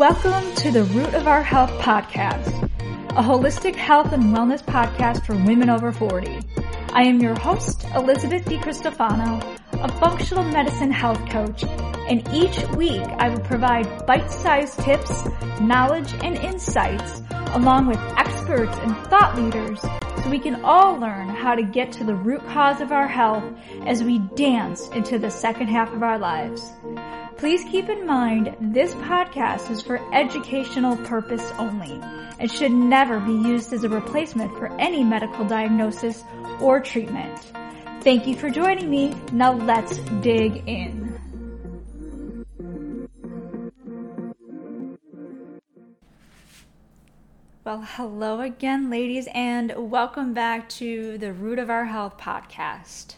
Welcome to the Root of Our Health podcast, a holistic health and wellness podcast for women over 40. I am your host, Elizabeth DiCristofano, a functional medicine health coach, and each week I will provide bite-sized tips, knowledge, and insights along with experts and thought leaders so we can all learn how to get to the root cause of our health as we dance into the second half of our lives. Please keep in mind this podcast is for educational purpose only and should never be used as a replacement for any medical diagnosis or treatment. Thank you for joining me. Now let's dig in. Well, hello again, ladies, and welcome back to the Root of Our Health podcast.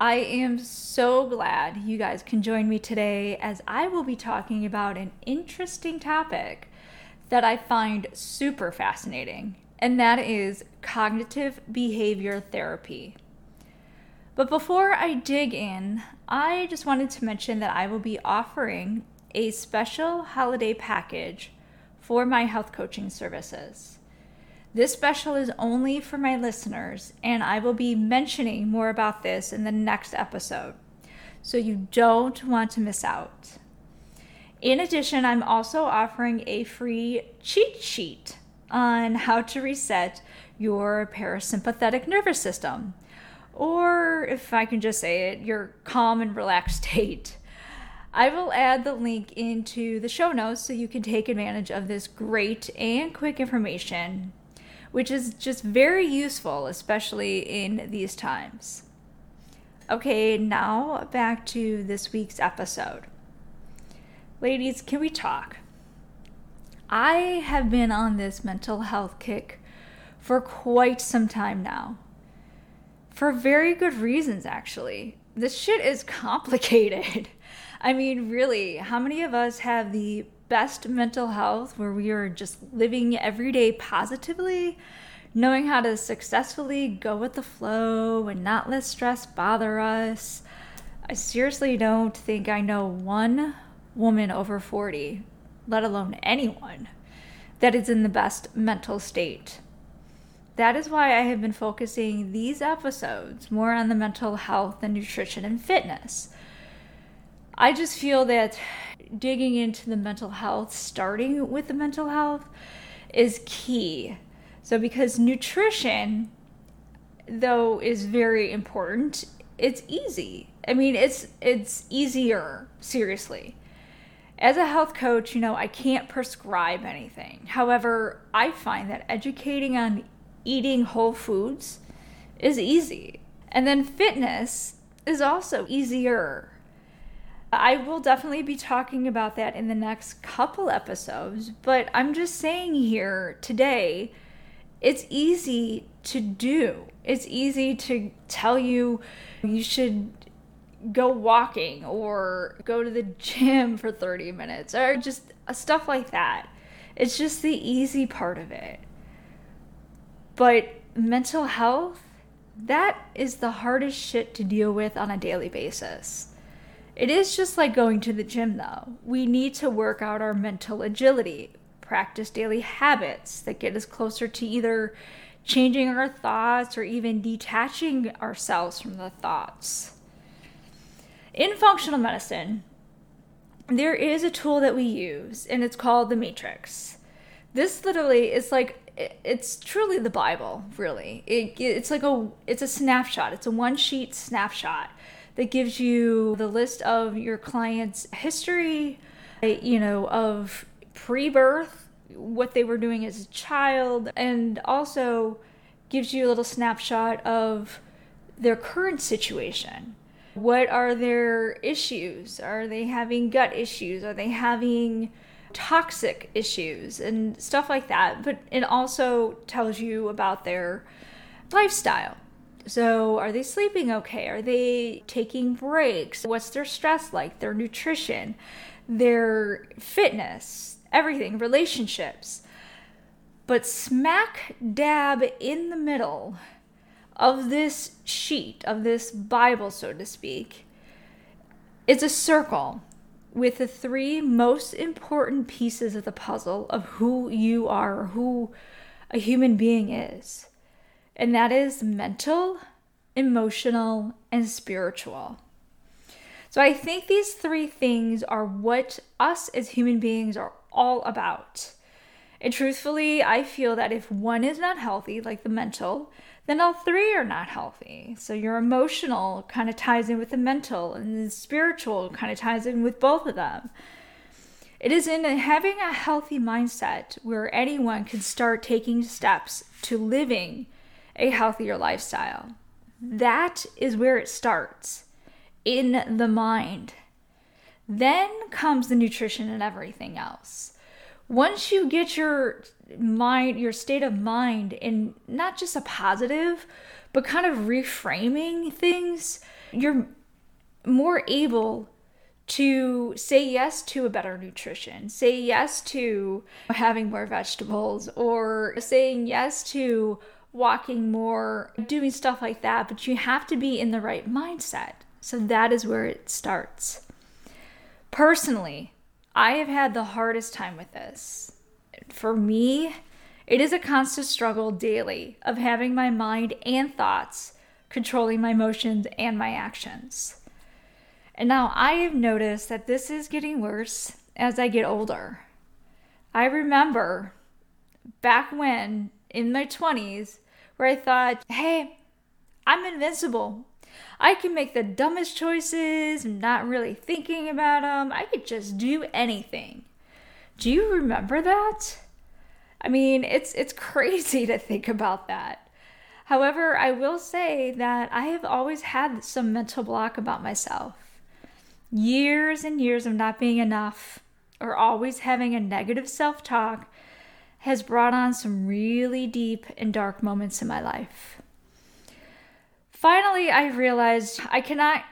I am so glad you guys can join me today as I will be talking about an interesting topic that I find super fascinating, and that is cognitive behavior therapy. But before I dig in, I just wanted to mention that I will be offering a special holiday package for my health coaching services. This special is only for my listeners, and I will be mentioning more about this in the next episode. So you don't want to miss out. In addition, I'm also offering a free cheat sheet on how to reset your parasympathetic nervous system, or if I can just say it, your calm and relaxed state. I will add the link into the show notes so you can take advantage of this great and quick information which is just very useful, especially in these times. Okay, now back to this week's episode. Ladies, can we talk? I have been on this mental health kick for quite some time now. For very good reasons, actually. This shit is complicated. I mean, really, how many of us have the best mental health where we are just living every day positively, knowing how to successfully go with the flow and not let stress bother us. I seriously don't think I know one woman over 40, let alone anyone, that is in the best mental state. That is why I have been focusing these episodes more on the mental health and nutrition and fitness. I just feel that digging into the mental health, starting with the mental health, is key. So, because nutrition, though, is very important, it's easy. I mean, it's it's easier, seriously. As a health coach, you know, I can't prescribe anything. However, I find that educating on eating whole foods is easy. And then fitness is also easier I will definitely be talking about that in the next couple episodes, but I'm just saying here today, it's easy to do. It's easy to tell you you should go walking or go to the gym for 30 minutes or just stuff like that. It's just the easy part of it. But mental health, that is the hardest shit to deal with on a daily basis. It is just like going to the gym, though. We need to work out our mental agility, practice daily habits that get us closer to either changing our thoughts or even detaching ourselves from the thoughts. In functional medicine, there is a tool that we use, and it's called the Matrix. This literally is like it's truly the Bible, really. It, it's like a it's a snapshot. It's a one sheet snapshot that gives you the list of your client's history, you know, of pre birth, what they were doing as a child, and also gives you a little snapshot of their current situation. What are their issues? Are they having gut issues? Are they having toxic issues and stuff like that? But it also tells you about their lifestyle. So, are they sleeping okay? Are they taking breaks? What's their stress like? Their nutrition, their fitness, everything, relationships. But smack dab in the middle of this sheet, of this Bible, so to speak, is a circle with the three most important pieces of the puzzle of who you are, who a human being is. And that is mental, emotional, and spiritual. So I think these three things are what us as human beings are all about. And truthfully, I feel that if one is not healthy, like the mental, then all three are not healthy. So your emotional kind of ties in with the mental, and the spiritual kind of ties in with both of them. It is in having a healthy mindset where anyone can start taking steps to living a healthier lifestyle. That is where it starts in the mind. Then comes the nutrition and everything else. Once you get your mind, your state of mind in not just a positive, but kind of reframing things, you're more able to say yes to a better nutrition, say yes to having more vegetables, or saying yes to walking more, doing stuff like that. But you have to be in the right mindset. So that is where it starts. Personally, I have had the hardest time with this. For me, it is a constant struggle daily of having my mind and thoughts controlling my emotions and my actions. And now I have noticed that this is getting worse as I get older. I remember back when in my 20s where I thought, hey, I'm invincible. I can make the dumbest choices, not really thinking about them. I could just do anything. Do you remember that? I mean, it's it's crazy to think about that. However, I will say that I have always had some mental block about myself. Years and years of not being enough or always having a negative self-talk has brought on some really deep and dark moments in my life. Finally, I realized I cannot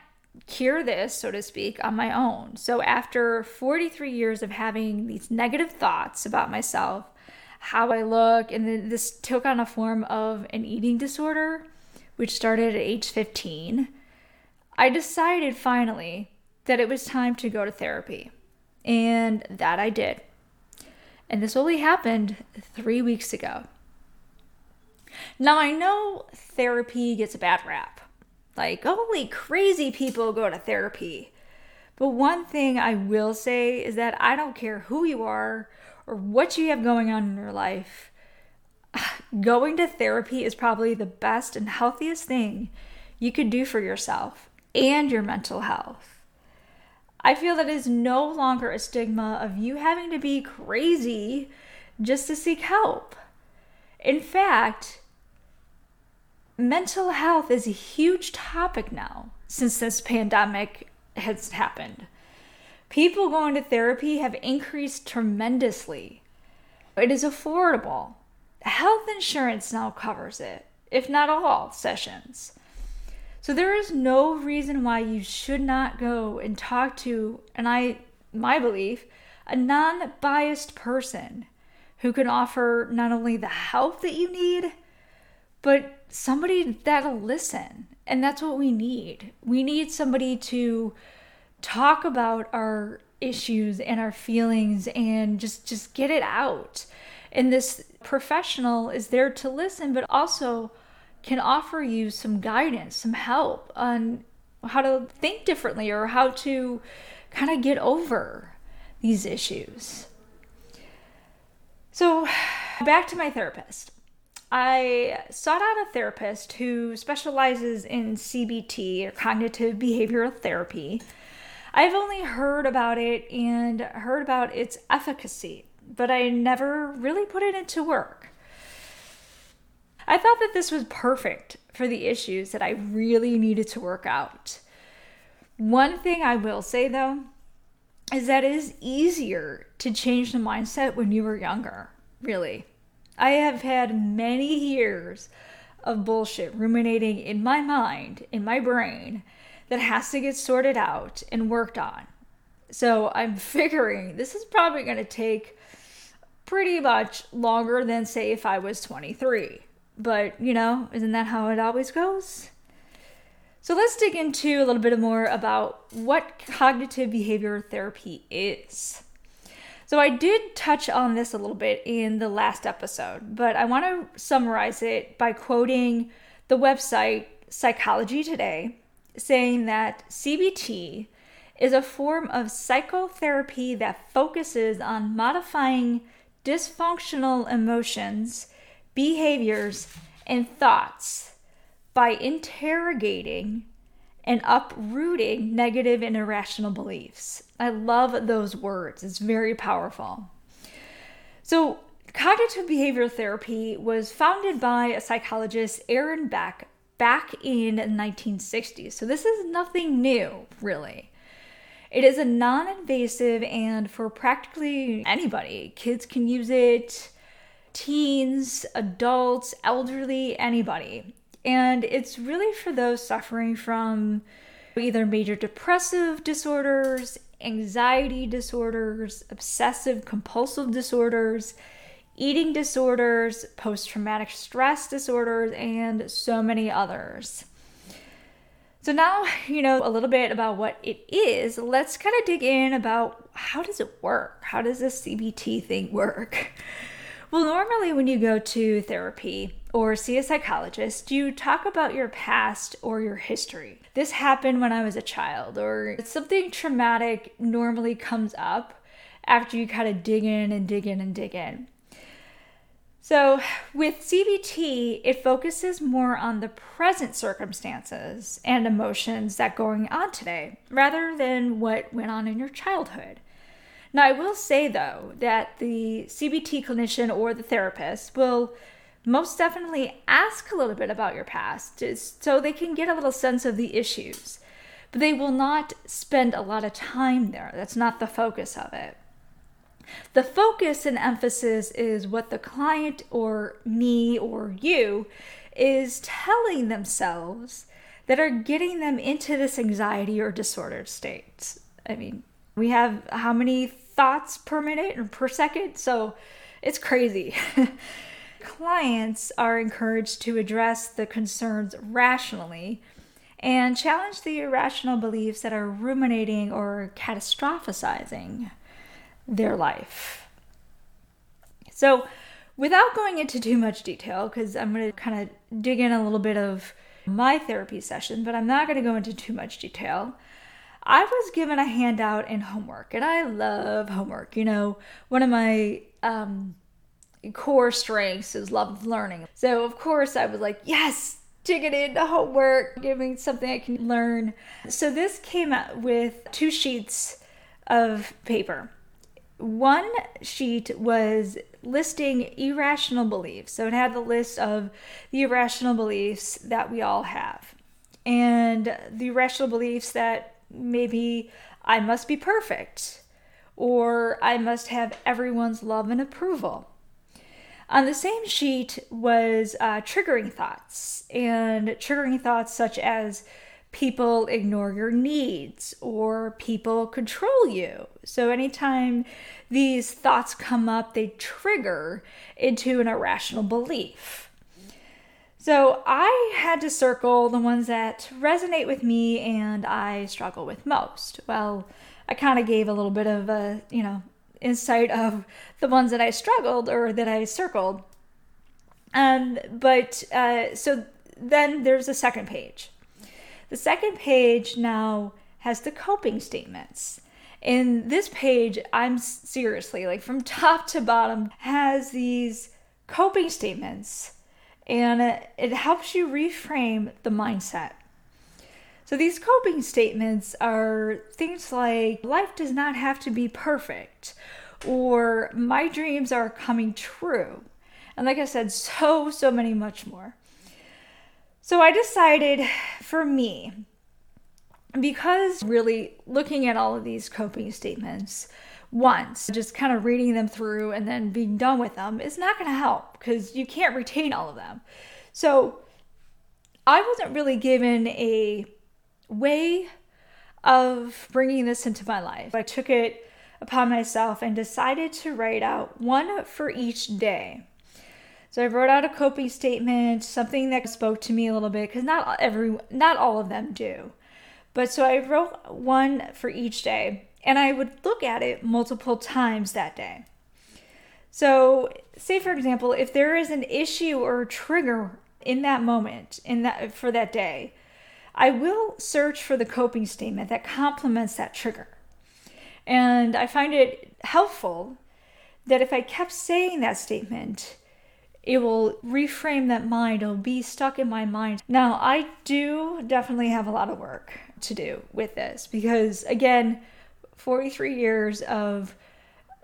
cure this, so to speak, on my own. So, after 43 years of having these negative thoughts about myself, how I look, and then this took on a form of an eating disorder, which started at age 15, I decided finally that it was time to go to therapy. And that I did. And this only happened three weeks ago. Now, I know therapy gets a bad rap. Like, only crazy people go to therapy. But one thing I will say is that I don't care who you are or what you have going on in your life. Going to therapy is probably the best and healthiest thing you could do for yourself and your mental health. I feel that is no longer a stigma of you having to be crazy just to seek help. In fact, mental health is a huge topic now since this pandemic has happened. People going to therapy have increased tremendously. It is affordable. Health insurance now covers it, if not all sessions. So there is no reason why you should not go and talk to, and I, my belief, a non biased person who can offer not only the help that you need, but somebody that'll listen. And that's what we need. We need somebody to talk about our issues and our feelings and just just get it out. And this professional is there to listen but also can offer you some guidance, some help on how to think differently or how to kind of get over these issues. So, back to my therapist. I sought out a therapist who specializes in CBT or cognitive behavioral therapy. I've only heard about it and heard about its efficacy, but I never really put it into work. I thought that this was perfect for the issues that I really needed to work out. One thing I will say though is that it is easier to change the mindset when you were younger, really. I have had many years of bullshit ruminating in my mind, in my brain, that has to get sorted out and worked on. So I'm figuring this is probably going to take pretty much longer than, say, if I was 23. But, you know, isn't that how it always goes? So let's dig into a little bit more about what cognitive behavior therapy is. So I did touch on this a little bit in the last episode, but I want to summarize it by quoting the website Psychology Today, saying that CBT is a form of psychotherapy that focuses on modifying dysfunctional emotions, behaviors, and thoughts by interrogating and uprooting negative and irrational beliefs. I love those words, it's very powerful. So, cognitive behavioral therapy was founded by a psychologist, Aaron Beck, back in the 1960s. So, this is nothing new, really. It is a non invasive and for practically anybody. Kids can use it, teens, adults, elderly, anybody. And it's really for those suffering from either major depressive disorders, anxiety disorders, obsessive compulsive disorders, eating disorders, post traumatic stress disorders, and so many others. So now you know a little bit about what it is. Let's kind of dig in about how does it work? How does this CBT thing work? Well, normally when you go to therapy or see a psychologist, you talk about your past or your history. This happened when I was a child, or something traumatic normally comes up after you kind of dig in and dig in and dig in. So, with CBT, it focuses more on the present circumstances and emotions that going on today rather than what went on in your childhood. Now, I will say though that the CBT clinician or the therapist will most definitely ask a little bit about your past so they can get a little sense of the issues. But they will not spend a lot of time there. That's not the focus of it. The focus and emphasis is what the client or me or you is telling themselves that are getting them into this anxiety or disordered state. I mean, we have how many thoughts per minute or per second. So it's crazy. Clients are encouraged to address the concerns rationally and challenge the irrational beliefs that are ruminating or catastrophizing their life. So, without going into too much detail, because I'm going to kind of dig in a little bit of my therapy session, but I'm not going to go into too much detail. I was given a handout in homework, and I love homework. You know, one of my um, core strengths is love of learning. So, of course, I was like, yes, dig it into homework, give me something I can learn. So, this came out with two sheets of paper. One sheet was listing irrational beliefs. So, it had the list of the irrational beliefs that we all have. And the irrational beliefs that maybe I must be perfect or I must have everyone's love and approval. On the same sheet was uh, triggering thoughts, and triggering thoughts such as people ignore your needs or people control you. So, anytime these thoughts come up, they trigger into an irrational belief. So I had to circle the ones that resonate with me and I struggle with most. Well, I kind of gave a little bit of a, you know, insight of the ones that I struggled or that I circled. Um, but uh, so then there's a second page. The second page now has the coping statements. In this page, I'm seriously like from top to bottom has these coping statements and it, helps you reframe the mindset. So, these coping statements are things like life does not have to be perfect, or my dreams are coming true. And, like I said, so, so many much more. So, I decided for me, because really looking at all of these coping statements, once, just kind of reading them through and then being done with them is not going to help because you can't retain all of them. So I wasn't really given a way of bringing this into my life. I took it upon myself and decided to write out one for each day. So I wrote out a coping statement, something that spoke to me a little bit because not every not all of them do. But so I wrote one for each day and I would look at it multiple times that day. So, say for example, if there is an issue or a trigger in that moment, in that for that day, I will search for the coping statement that complements that trigger. And I find it helpful that if I kept saying that statement, it will reframe that mind. It'll be stuck in my mind. Now, I do definitely have a lot of work to do with this because, again, 43 years of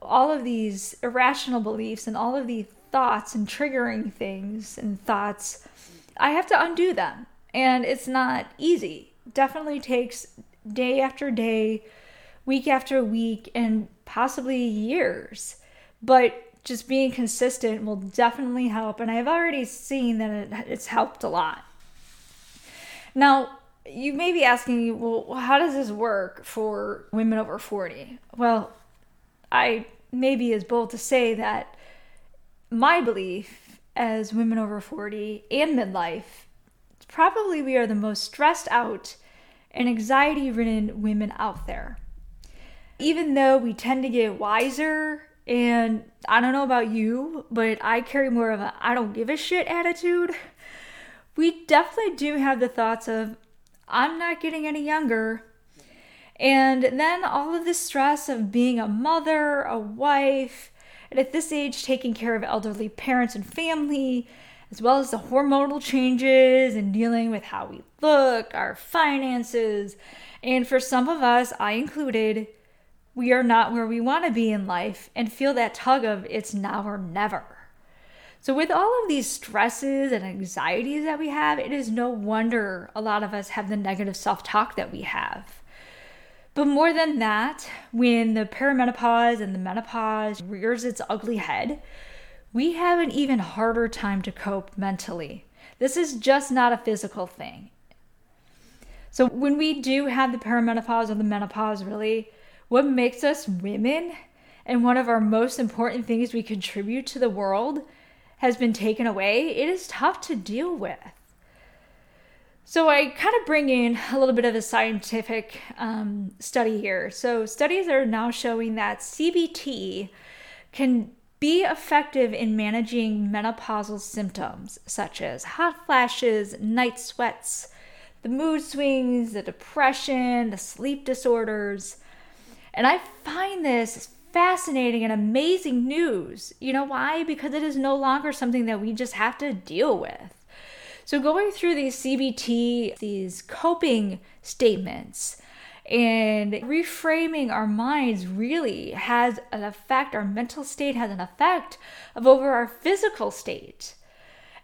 all of these irrational beliefs and all of these thoughts and triggering things and thoughts, I have to undo them. And it's not easy. Definitely takes day after day, week after week, and possibly years. But just being consistent will definitely help. And I've already seen that it, it's helped a lot. Now, you may be asking, well, how does this work for women over 40? Well, I may be as bold to say that my belief as women over 40 and midlife, probably we are the most stressed out and anxiety ridden women out there. Even though we tend to get wiser, and I don't know about you, but I carry more of a I don't give a shit attitude. We definitely do have the thoughts of, I'm not getting any younger. And then all of the stress of being a mother, a wife, and at this age, taking care of elderly parents and family, as well as the hormonal changes and dealing with how we look, our finances. And for some of us, I included, we are not where we want to be in life and feel that tug of it's now or never. So, with all of these stresses and anxieties that we have, it is no wonder a lot of us have the negative self talk that we have. But more than that, when the perimenopause and the menopause rears its ugly head, we have an even harder time to cope mentally. This is just not a physical thing. So, when we do have the perimenopause or the menopause, really, what makes us women and one of our most important things we contribute to the world has been taken away, it is tough to deal with. So I kind of bring in a little bit of a scientific um, study here. So studies are now showing that CBT can be effective in managing menopausal symptoms such as hot flashes, night sweats, the mood swings, the depression, the sleep disorders. And I find this fascinating and amazing news. You know why? Because it is no longer something that we just have to deal with. So, going through these CBT, these coping statements, and reframing our minds really has an effect, our mental state has an effect of over our physical state.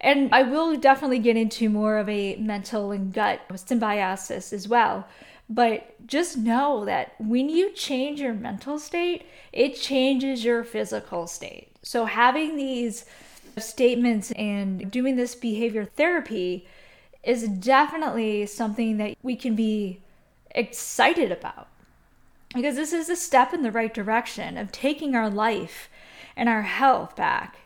And I will definitely get into more of a mental and gut symbiosis as well. But just know that when you change your mental state, it changes your physical state. So having these statements and doing this behavior therapy is definitely something that we can be excited about because this is a step in the right direction of taking our life and our health back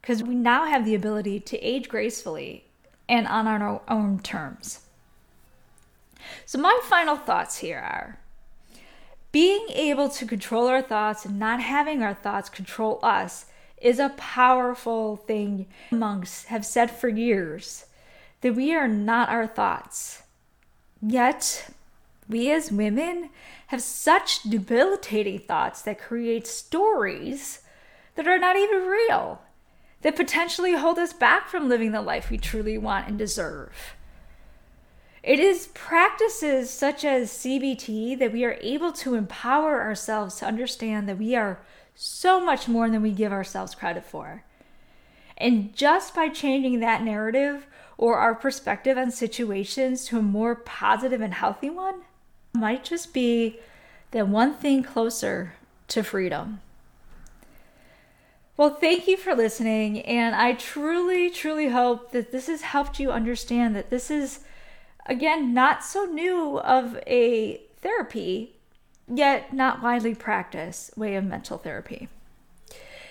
because we now have the ability to age gracefully and on our own terms. So, my final thoughts here are being able to control our thoughts and not having our thoughts control us is a powerful thing. Monks have said for years that we are not our thoughts. Yet, we as women have such debilitating thoughts that create stories that are not even real, that potentially hold us back from living the life we truly want and deserve. It is practices such as CBT that we are able to empower ourselves to understand that we are so much more than we give ourselves credit for. And just by changing that narrative or our perspective on situations to a more positive and healthy one, might just be that one thing closer to freedom. Well, thank you for listening, and I truly, truly hope that this has helped you understand that this is Again, not so new of a therapy, yet not widely practiced way of mental therapy.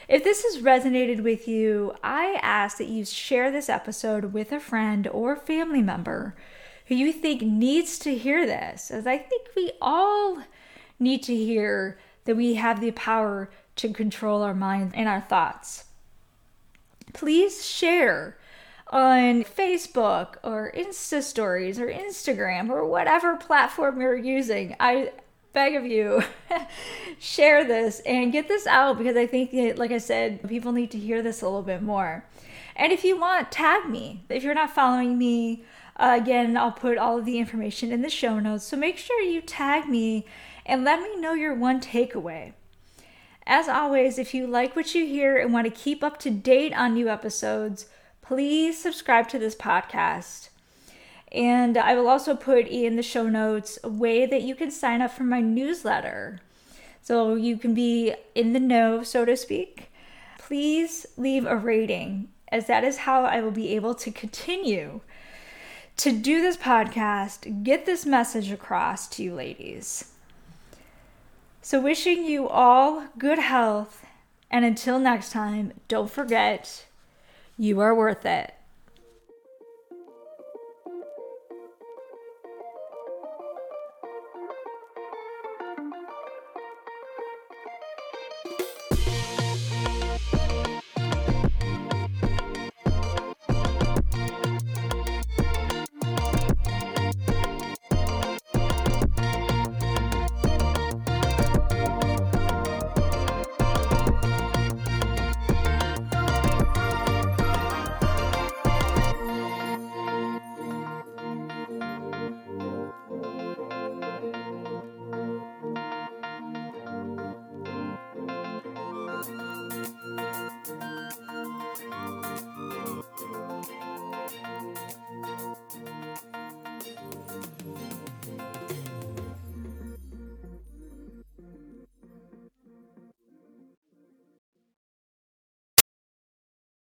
If this has resonated with you, I ask that you share this episode with a friend or family member who you think needs to hear this, as I think we all need to hear that we have the power to control our minds and our thoughts. Please share on Facebook or Insta stories or Instagram or whatever platform you're using. I beg of you, share this and get this out because I think, it, like I said, people need to hear this a little bit more. And if you want, tag me. If you're not following me, uh, again, I'll put all of the information in the show notes. So make sure you tag me and let me know your one takeaway. As always, if you like what you hear and want to keep up to date on new episodes, please subscribe to this podcast. And I will also put in the show notes a way that you can sign up for my newsletter. So you can be in the know, so to speak. Please leave a rating, as that is how I will be able to continue to do this podcast, get this message across to you ladies. So, wishing you all good health. And until next time, don't forget, you are worth it.